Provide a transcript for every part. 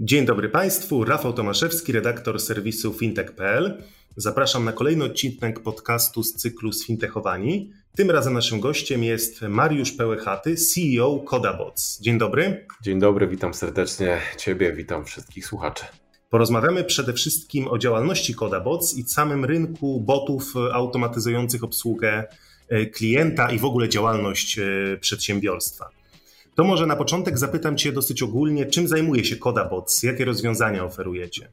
Dzień dobry Państwu, Rafał Tomaszewski, redaktor serwisu fintech.pl. Zapraszam na kolejny odcinek podcastu z cyklu Sfintechowani. Tym razem naszym gościem jest Mariusz Pełechaty, CEO Kodabots. Dzień dobry. Dzień dobry, witam serdecznie Ciebie, witam wszystkich słuchaczy. Porozmawiamy przede wszystkim o działalności Kodabots i samym rynku botów automatyzujących obsługę e, klienta i w ogóle działalność e, przedsiębiorstwa. To może na początek zapytam Cię dosyć ogólnie, czym zajmuje się Kodabots, jakie rozwiązania oferujecie?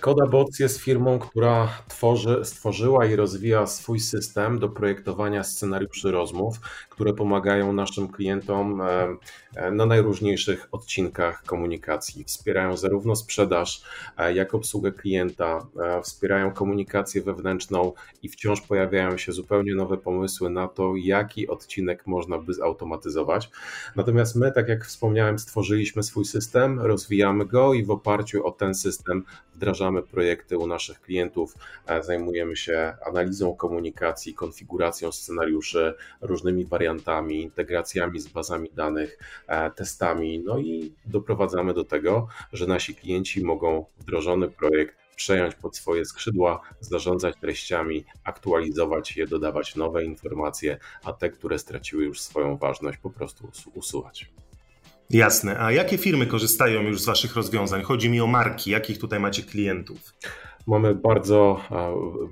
Kodabots jest firmą, która tworzy, stworzyła i rozwija swój system do projektowania scenariuszy rozmów, które pomagają naszym klientom e, e, na najróżniejszych odcinkach komunikacji. Wspierają zarówno sprzedaż, e, jak obsługę klienta, wspierają komunikację wewnętrzną i wciąż pojawiają się zupełnie nowe pomysły na to, jaki odcinek można by zautomatyzować. Natomiast my, tak jak wspomniałem, stworzyliśmy swój system, rozwijamy go i w oparciu o ten system wdrażamy projekty u naszych klientów, zajmujemy się analizą komunikacji, konfiguracją scenariuszy, różnymi wariantami wariantami, integracjami z bazami danych, e, testami, no i doprowadzamy do tego, że nasi klienci mogą wdrożony projekt przejąć pod swoje skrzydła, zarządzać treściami, aktualizować je, dodawać nowe informacje, a te, które straciły już swoją ważność, po prostu usuwać. Jasne. A jakie firmy korzystają już z Waszych rozwiązań? Chodzi mi o marki. Jakich tutaj macie klientów? Mamy bardzo,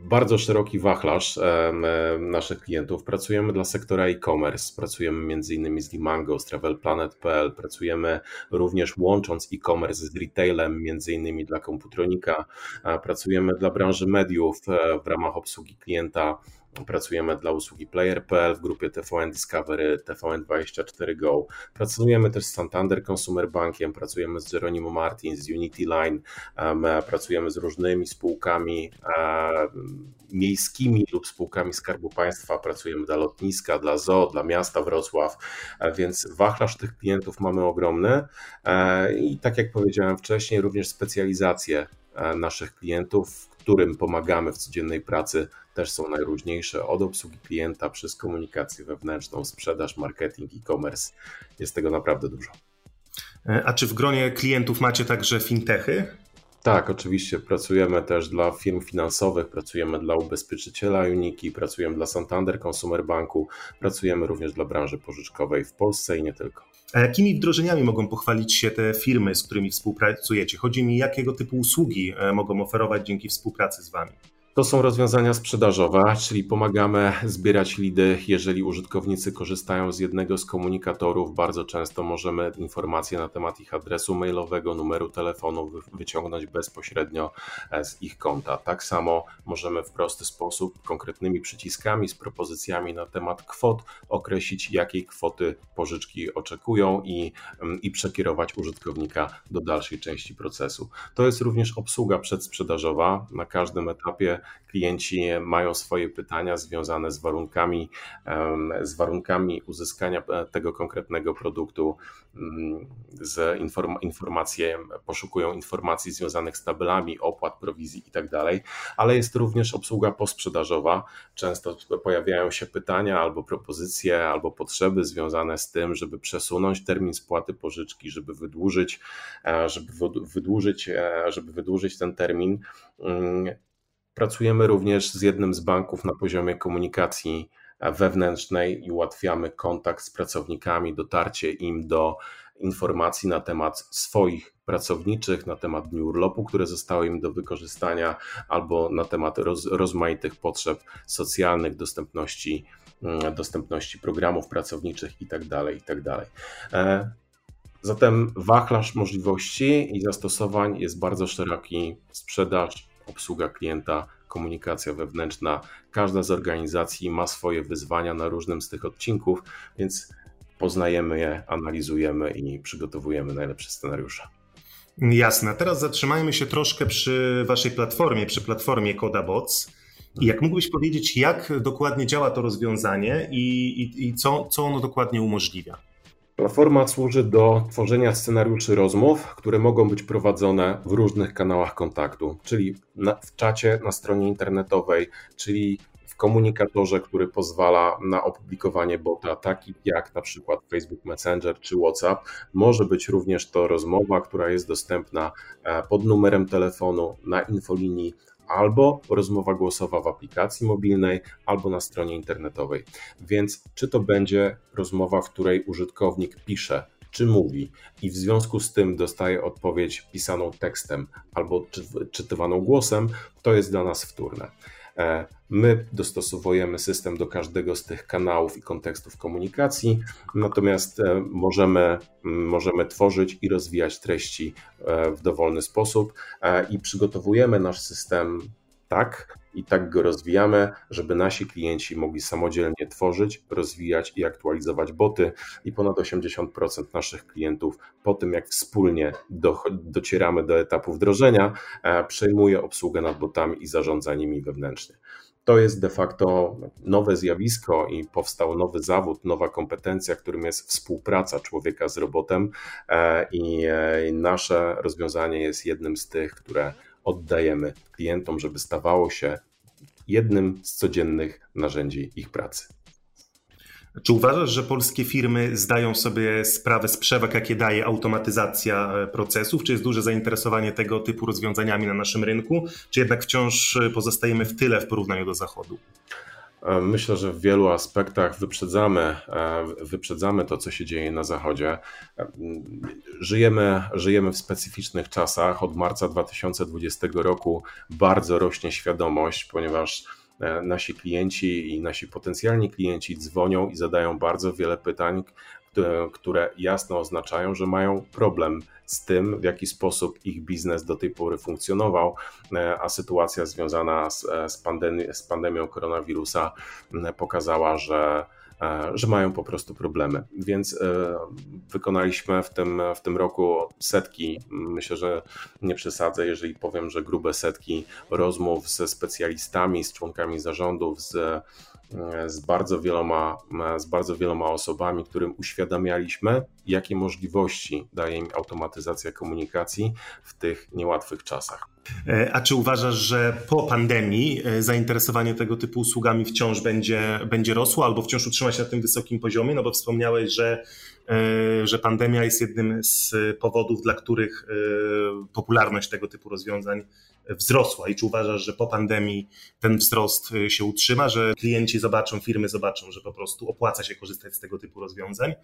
bardzo szeroki wachlarz naszych klientów. Pracujemy dla sektora e-commerce, pracujemy m.in. z Limango, z TravelPlanet.pl, pracujemy również łącząc e-commerce z retailem, m.in. dla Komputronika, pracujemy dla branży mediów e, w ramach obsługi klienta Pracujemy dla usługi Player.pl w grupie TVN Discovery, TVN24 Go. Pracujemy też z Santander Consumer Bankiem, pracujemy z Jeronimo Martin, z Unity Line, pracujemy z różnymi spółkami miejskimi lub spółkami Skarbu Państwa, pracujemy dla lotniska, dla ZOO, dla miasta Wrocław, więc wachlarz tych klientów mamy ogromny. I tak jak powiedziałem wcześniej, również specjalizacje naszych klientów, którym pomagamy w codziennej pracy, też są najróżniejsze, od obsługi klienta przez komunikację wewnętrzną, sprzedaż, marketing, e-commerce. Jest tego naprawdę dużo. E, a czy w gronie klientów macie także fintechy? Tak, oczywiście. Pracujemy też dla firm finansowych, pracujemy dla ubezpieczyciela Uniki, pracujemy dla Santander Consumer Banku, pracujemy również dla branży pożyczkowej w Polsce i nie tylko. A jakimi wdrożeniami mogą pochwalić się te firmy, z którymi współpracujecie? Chodzi mi, jakiego typu usługi e, mogą oferować dzięki współpracy z Wami? To są rozwiązania sprzedażowe, czyli pomagamy zbierać lidy. Jeżeli użytkownicy korzystają z jednego z komunikatorów, bardzo często możemy informacje na temat ich adresu mailowego, numeru telefonu wyciągnąć bezpośrednio e, z ich konta. Tak samo możemy w prosty sposób, konkretnymi przyciskami, z propozycjami na temat kwot określić, jakiej kwoty pożyczki oczekują i, mm, i przekierować użytkownika do dalszej części procesu. To jest również obsługa przedsprzedażowa. Na każdym etapie klienci mają swoje pytania związane z warunkami, z warunkami uzyskania e, tego konkretnego produktu, mm, z inform informacje, poszukują informacji związanych z tabelami, opłat, prowizji itd., tak ale jest również obsługa posprzedażowa. Często pojawiają się pytania albo propozycje, albo potrzeby związane z tym, żeby przesunąć termin spłaty pożyczki, żeby wydłużyć, e, żeby wydłużyć, e, żeby wydłużyć ten termin mm, Pracujemy również z jednym z banków na poziomie komunikacji wewnętrznej i ułatwiamy kontakt z pracownikami, dotarcie im do informacji na temat swoich pracowniczych, na temat dni urlopu, które zostały im do wykorzystania, albo na temat roz, rozmaitych potrzeb socjalnych, dostępności, mm, dostępności programów pracowniczych itd. Tak itd. Tak e, zatem wachlarz możliwości i zastosowań jest bardzo szeroki. Sprzedaż, obsługa klienta, komunikacja wewnętrzna. Każda z organizacji ma swoje wyzwania na różnym z tych odcinków, więc poznajemy je, analizujemy i przygotowujemy najlepsze scenariusze. Jasne. Teraz zatrzymajmy się troszkę przy Waszej platformie, przy platformie CodaBots. I jak mógłbyś powiedzieć, jak dokładnie działa to rozwiązanie i, i, i co, co ono dokładnie umożliwia? Platforma służy do tworzenia scenariuszy rozmów, które mogą być prowadzone w różnych kanałach kontaktu, czyli na, w czacie na stronie internetowej, czyli w komunikatorze, który pozwala na opublikowanie bota, taki jak na przykład Facebook Messenger czy WhatsApp. Może być również to rozmowa, która jest dostępna e, pod numerem telefonu na infolinii albo rozmowa głosowa w aplikacji mobilnej, albo na stronie internetowej. Więc czy to będzie rozmowa, w której użytkownik pisze, czy mówi i w związku z tym dostaje odpowiedź pisaną tekstem albo czytywaną głosem, to jest dla nas wtórne. E, my dostosowujemy system do każdego z tych kanałów i kontekstów komunikacji, natomiast e, możemy, możemy tworzyć i rozwijać treści e, w dowolny sposób i przygotowujemy nasz system tak i tak go rozwijamy, żeby nasi klienci mogli samodzielnie tworzyć, rozwijać i aktualizować boty. I ponad 80% naszych klientów po tym, jak wspólnie do, docieramy do etapu wdrożenia, przejmuje obsługę nad botami i zarządza nimi wewnętrznie to jest de facto nowe zjawisko i powstał nowy zawód, nowa kompetencja, którym jest współpraca człowieka z robotem e, i e, nasze rozwiązanie jest jednym z tych, które oddajemy klientom, żeby stawało się jednym z codziennych narzędzi ich pracy. Czy uważasz, że polskie firmy zdają sobie sprawę z przewag, jakie daje automatyzacja e, procesów? Czy jest duże zainteresowanie tego typu rozwiązaniami na naszym rynku? Czy jednak wciąż e, pozostajemy w tyle w porównaniu do Zachodu? E, myślę, że w wielu aspektach wyprzedzamy, wyprzedzamy to, co się dzieje na Zachodzie. Żyjemy, żyjemy w specyficznych czasach. Od marca 2020 roku bardzo rośnie świadomość, ponieważ E, nasi klienci i nasi potencjalni klienci dzwonią i zadają bardzo wiele pytań, które jasno oznaczają, że mają problem z tym, w jaki sposób ich biznes do tej pory funkcjonował, e, a sytuacja związana z, e, z, pandemi z pandemią koronawirusa pokazała, że E, że mają po prostu problemy. Więc wykonaliśmy w tym, w tym roku setki, myślę, że nie przesadzę, jeżeli powiem, że grube setki rozmów ze specjalistami, z członkami zarządów, z z bardzo wieloma, z bardzo wieloma osobami, którym uświadamialiśmy, jakie możliwości daje im automatyzacja komunikacji w tych niełatwych czasach. E, a czy uważasz, że po pandemii e, zainteresowanie tego typu usługami wciąż będzie, będzie rosło albo wciąż utrzyma się na tym wysokim poziomie? No bo wspomniałeś, że, e, że pandemia jest jednym z powodów, dla których popularność tego typu rozwiązań wzrosła. I czy uważasz, że po pandemii ten wzrost się utrzyma, że klienci zobaczą, firmy zobaczą, że po prostu opłaca się korzystać z tego typu rozwiązań?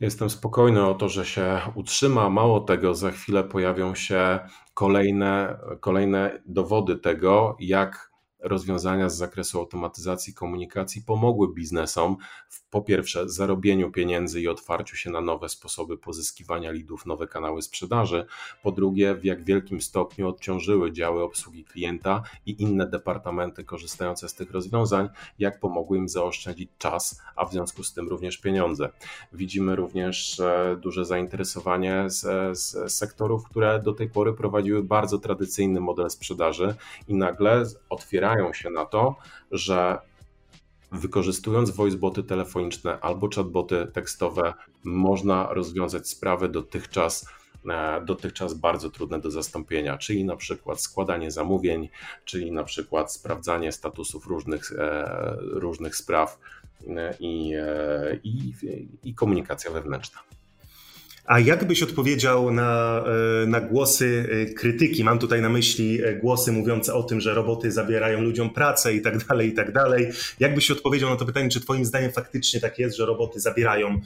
Jestem spokojny o to, że się utrzyma. Mało tego, za chwilę pojawią się kolejne, kolejne dowody tego, jak rozwiązania z zakresu automatyzacji komunikacji pomogły biznesom w po pierwsze zarobieniu pieniędzy i otwarciu się na nowe sposoby pozyskiwania lidów, nowe kanały sprzedaży, po drugie w jak wielkim stopniu odciążyły działy obsługi klienta i inne departamenty korzystające z tych rozwiązań, jak pomogły im zaoszczędzić czas, a w związku z tym również pieniądze. Widzimy również duże zainteresowanie z, z sektorów, które do tej pory prowadziły bardzo tradycyjny model sprzedaży i nagle otwierają się na to, że wykorzystując voiceboty telefoniczne albo chatboty tekstowe, można rozwiązać sprawy dotychczas e, dotychczas bardzo trudne do zastąpienia, czyli na przykład składanie zamówień, czyli na przykład sprawdzanie statusów różnych, e, różnych spraw e, i, i, i komunikacja wewnętrzna. A jak byś odpowiedział na, e, na głosy e, krytyki? Mam tutaj na myśli e, głosy mówiące o tym, że roboty zabierają ludziom pracę i tak dalej, i tak dalej. Jak byś odpowiedział na to pytanie, czy twoim zdaniem faktycznie tak jest, że roboty zabierają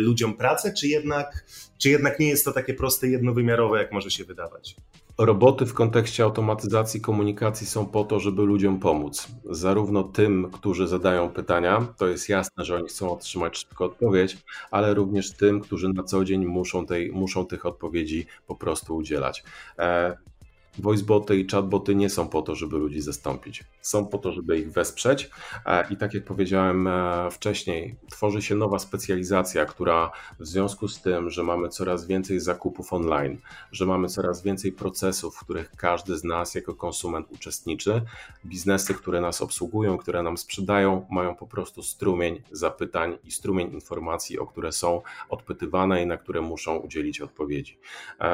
ludziom pracę, czy jednak, czy jednak nie jest to takie proste, jednowymiarowe, jak może się wydawać? Roboty w kontekście automatyzacji komunikacji są po to, żeby ludziom pomóc. Zarówno tym, którzy zadają pytania, to jest jasne, że oni chcą otrzymać szybko odpowiedź, ale również tym, którzy na co dzień muszą, tej, muszą tych odpowiedzi po prostu udzielać. E, voiceboty i chatboty nie są po to, żeby ludzi zastąpić. Są po to, żeby ich wesprzeć i tak jak powiedziałem wcześniej, tworzy się nowa specjalizacja, która w związku z tym, że mamy coraz więcej zakupów online, że mamy coraz więcej procesów, w których każdy z nas jako konsument uczestniczy, biznesy, które nas obsługują, które nam sprzedają, mają po prostu strumień zapytań i strumień informacji, o które są odpytywane i na które muszą udzielić odpowiedzi.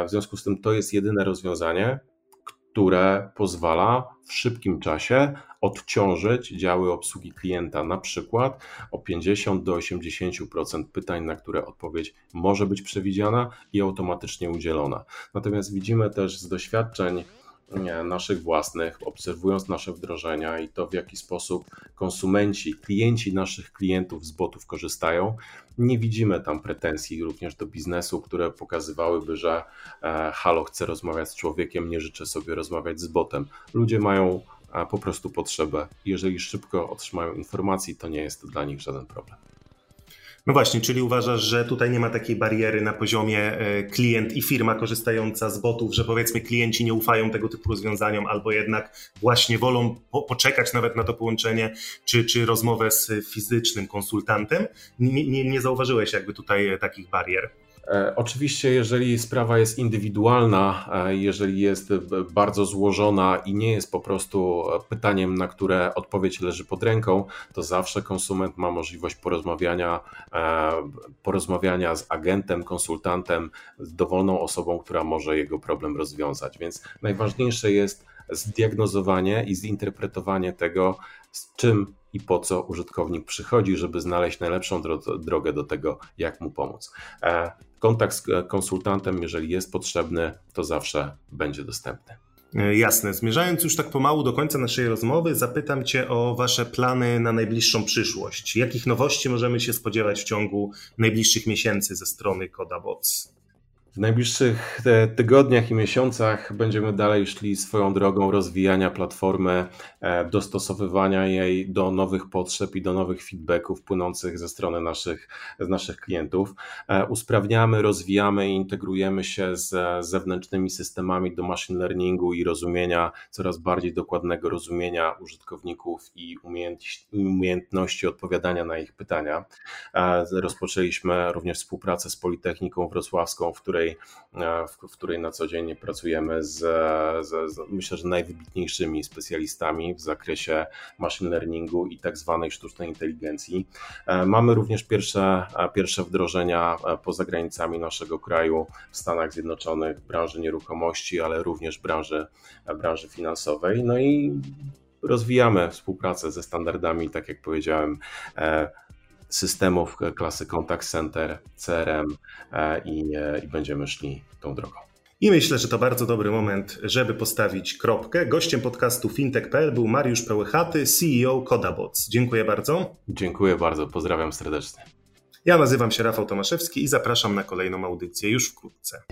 W związku z tym to jest jedyne rozwiązanie, które pozwala w szybkim czasie odciążyć działy obsługi klienta, na przykład o 50 do 80% pytań, na które odpowiedź może być przewidziana i automatycznie udzielona. Natomiast widzimy też z doświadczeń naszych własnych, obserwując nasze wdrożenia i to, w jaki sposób konsumenci, klienci naszych klientów z botów korzystają, nie widzimy tam pretensji również do biznesu, które pokazywałyby, że e, halo, chcę rozmawiać z człowiekiem, nie życzę sobie rozmawiać z botem. Ludzie mają e, po prostu potrzebę. Jeżeli szybko otrzymają informacji, to nie jest to dla nich żaden problem. No właśnie, czyli uważasz, że tutaj nie ma takiej bariery na poziomie e, klient i firma korzystająca z botów, że powiedzmy klienci nie ufają tego typu rozwiązaniom albo jednak właśnie wolą po poczekać nawet na to połączenie czy, czy rozmowę z fizycznym konsultantem? Nie, nie, nie zauważyłeś jakby tutaj takich barier? E, oczywiście, jeżeli sprawa jest indywidualna, e, jeżeli jest bardzo złożona i nie jest po prostu pytaniem, na które odpowiedź leży pod ręką, to zawsze konsument ma możliwość porozmawiania, e, porozmawiania z agentem, konsultantem, z dowolną osobą, która może jego problem rozwiązać. Więc najważniejsze jest zdiagnozowanie i zinterpretowanie tego, z czym i po co użytkownik przychodzi, żeby znaleźć najlepszą drogę do tego, jak mu pomóc. Kontakt z konsultantem, jeżeli jest potrzebny, to zawsze będzie dostępny. E, jasne. Zmierzając już tak pomału do końca naszej rozmowy, zapytam Cię o Wasze plany na najbliższą przyszłość. Jakich nowości możemy się spodziewać w ciągu najbliższych miesięcy ze strony Kodabots? W najbliższych e, tygodniach i miesiącach będziemy dalej szli swoją drogą rozwijania platformy, e, dostosowywania jej do nowych potrzeb i do nowych feedbacków płynących ze strony naszych, z naszych klientów. E, usprawniamy, rozwijamy i integrujemy się z zewnętrznymi systemami do machine learningu i rozumienia, coraz bardziej dokładnego rozumienia użytkowników i umiejętności odpowiadania na ich pytania. Rozpoczęliśmy również współpracę z Politechniką Wrocławską, w której której, e, w, której na co dzień pracujemy z, z, z, myślę, że najwybitniejszymi specjalistami w zakresie machine learningu i tak zwanej sztucznej inteligencji. E, mamy również pierwsze, e, pierwsze wdrożenia poza granicami naszego kraju w Stanach Zjednoczonych branży nieruchomości, ale również branży, branży finansowej. No i rozwijamy współpracę ze standardami, tak jak powiedziałem, systemów klasy Contact Center, CRM e, i, e, i będziemy szli tą drogą. I myślę, że to bardzo dobry moment, żeby postawić kropkę. Gościem podcastu fintech.pl był Mariusz Pełychaty, CEO Kodabots. Dziękuję bardzo. Dziękuję bardzo, pozdrawiam serdecznie. Ja nazywam się Rafał Tomaszewski i zapraszam na kolejną audycję już wkrótce.